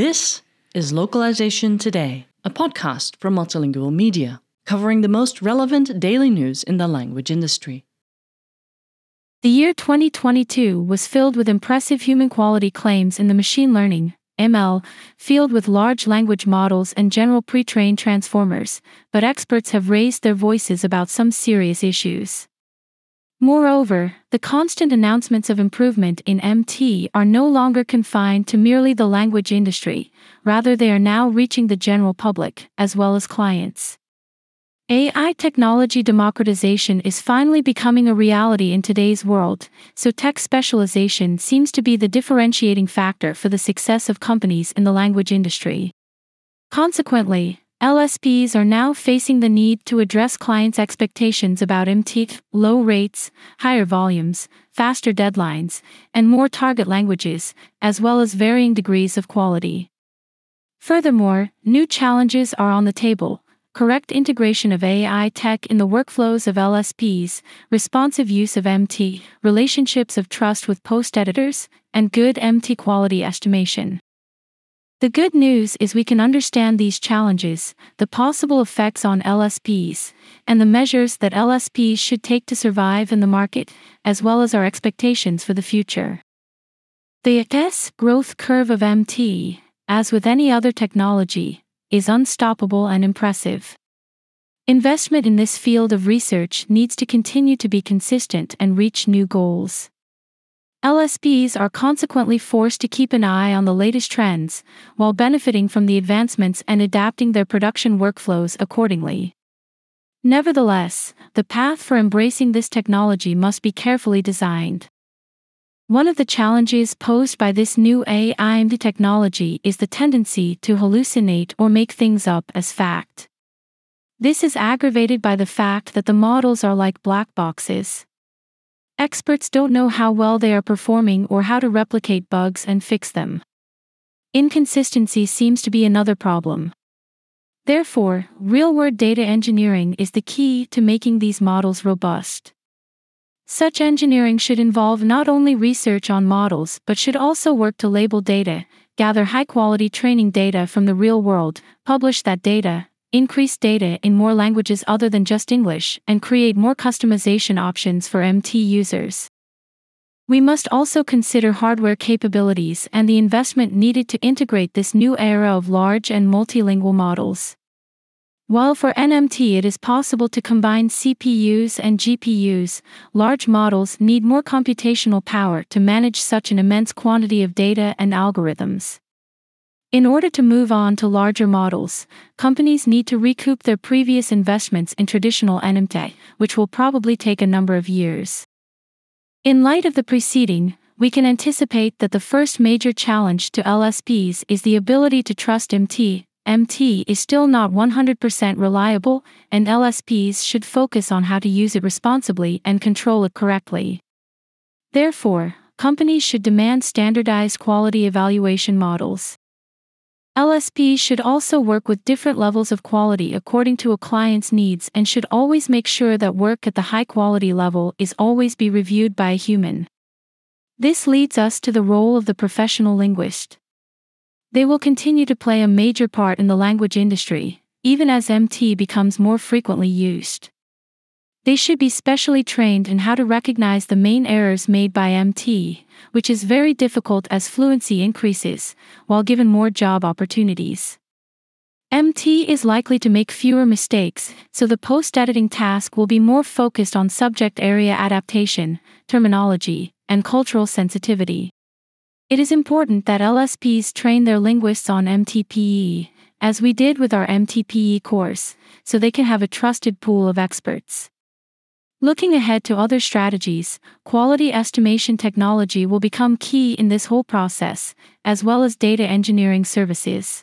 This is Localization Today, a podcast from Multilingual Media, covering the most relevant daily news in the language industry. The year 2022 was filled with impressive human quality claims in the machine learning ML field with large language models and general pre-trained transformers, but experts have raised their voices about some serious issues. Moreover, the constant announcements of improvement in MT are no longer confined to merely the language industry, rather, they are now reaching the general public, as well as clients. AI technology democratization is finally becoming a reality in today's world, so tech specialization seems to be the differentiating factor for the success of companies in the language industry. Consequently, LSPs are now facing the need to address clients' expectations about MT, low rates, higher volumes, faster deadlines, and more target languages, as well as varying degrees of quality. Furthermore, new challenges are on the table correct integration of AI tech in the workflows of LSPs, responsive use of MT, relationships of trust with post editors, and good MT quality estimation. The good news is we can understand these challenges, the possible effects on LSPs, and the measures that LSPs should take to survive in the market, as well as our expectations for the future. The S growth curve of MT, as with any other technology, is unstoppable and impressive. Investment in this field of research needs to continue to be consistent and reach new goals. LSPs are consequently forced to keep an eye on the latest trends, while benefiting from the advancements and adapting their production workflows accordingly. Nevertheless, the path for embracing this technology must be carefully designed. One of the challenges posed by this new AI MT technology is the tendency to hallucinate or make things up as fact. This is aggravated by the fact that the models are like black boxes. Experts don't know how well they are performing or how to replicate bugs and fix them. Inconsistency seems to be another problem. Therefore, real world data engineering is the key to making these models robust. Such engineering should involve not only research on models but should also work to label data, gather high quality training data from the real world, publish that data, increase data in more languages other than just English, and create more customization options for MT users. We must also consider hardware capabilities and the investment needed to integrate this new era of large and multilingual models. While for NMT it is possible to combine CPUs and GPUs, large models need more computational power to manage such an immense quantity of data and algorithms. In order to move on to larger models, companies need to recoup their previous investments in traditional NMT, which will probably take a number of years. In light of the preceding, we can anticipate that the first major challenge to LSPs is the ability to trust MT. MT is still not 100% reliable, and LSPs should focus on how to use it responsibly and control it correctly. Therefore, companies should demand standardized quality evaluation models. LSP should also work with different levels of quality according to a client's needs and should always make sure that work at the high quality level is always be reviewed by a human. This leads us to the role of the professional linguist. They will continue to play a major part in the language industry, even as MT becomes more frequently used. They should be specially trained in how to recognize the main errors made by MT, which is very difficult as fluency increases, while given more job opportunities. MT is likely to make fewer mistakes, so the post editing task will be more focused on subject area adaptation, terminology, and cultural sensitivity. It is important that LSPs train their linguists on MTPE, as we did with our MTPE course, so they can have a trusted pool of experts. Looking ahead to other strategies, quality estimation technology will become key in this whole process, as well as data engineering services.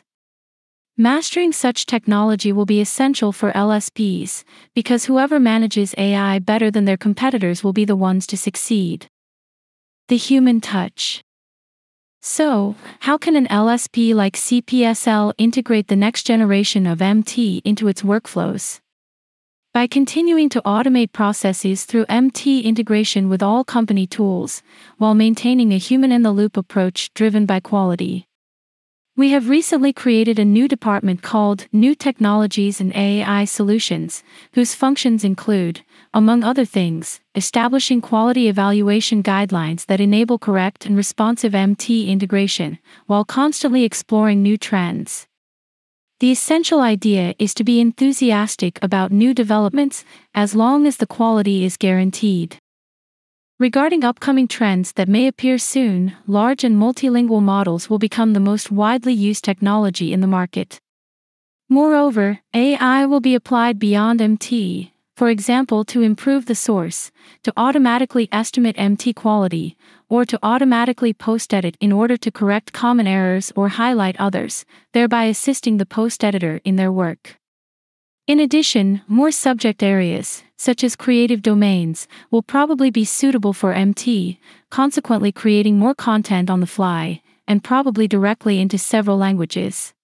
Mastering such technology will be essential for LSPs, because whoever manages AI better than their competitors will be the ones to succeed. The human touch. So, how can an LSP like CPSL integrate the next generation of MT into its workflows? By continuing to automate processes through MT integration with all company tools, while maintaining a human in the loop approach driven by quality. We have recently created a new department called New Technologies and AI Solutions, whose functions include, among other things, establishing quality evaluation guidelines that enable correct and responsive MT integration, while constantly exploring new trends. The essential idea is to be enthusiastic about new developments as long as the quality is guaranteed. Regarding upcoming trends that may appear soon, large and multilingual models will become the most widely used technology in the market. Moreover, AI will be applied beyond MT, for example, to improve the source, to automatically estimate MT quality, or to automatically post edit in order to correct common errors or highlight others, thereby assisting the post editor in their work. In addition, more subject areas, such as creative domains, will probably be suitable for MT, consequently creating more content on the fly, and probably directly into several languages.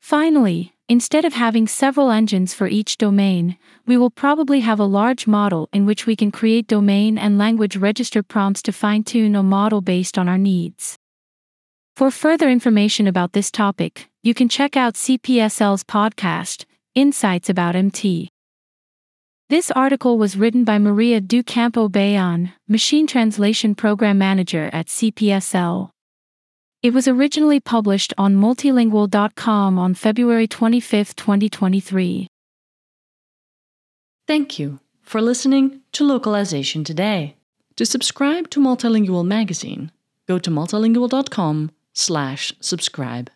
Finally, instead of having several engines for each domain, we will probably have a large model in which we can create domain and language register prompts to fine tune a model based on our needs. For further information about this topic, you can check out CPSL's podcast, Insights about MT. This article was written by Maria do Campo Bayon, Machine Translation Program Manager at CPSL. It was originally published on multilingual.com on February 25, 2023. Thank you for listening to Localization Today. To subscribe to Multilingual magazine, go to multilingual.com/subscribe.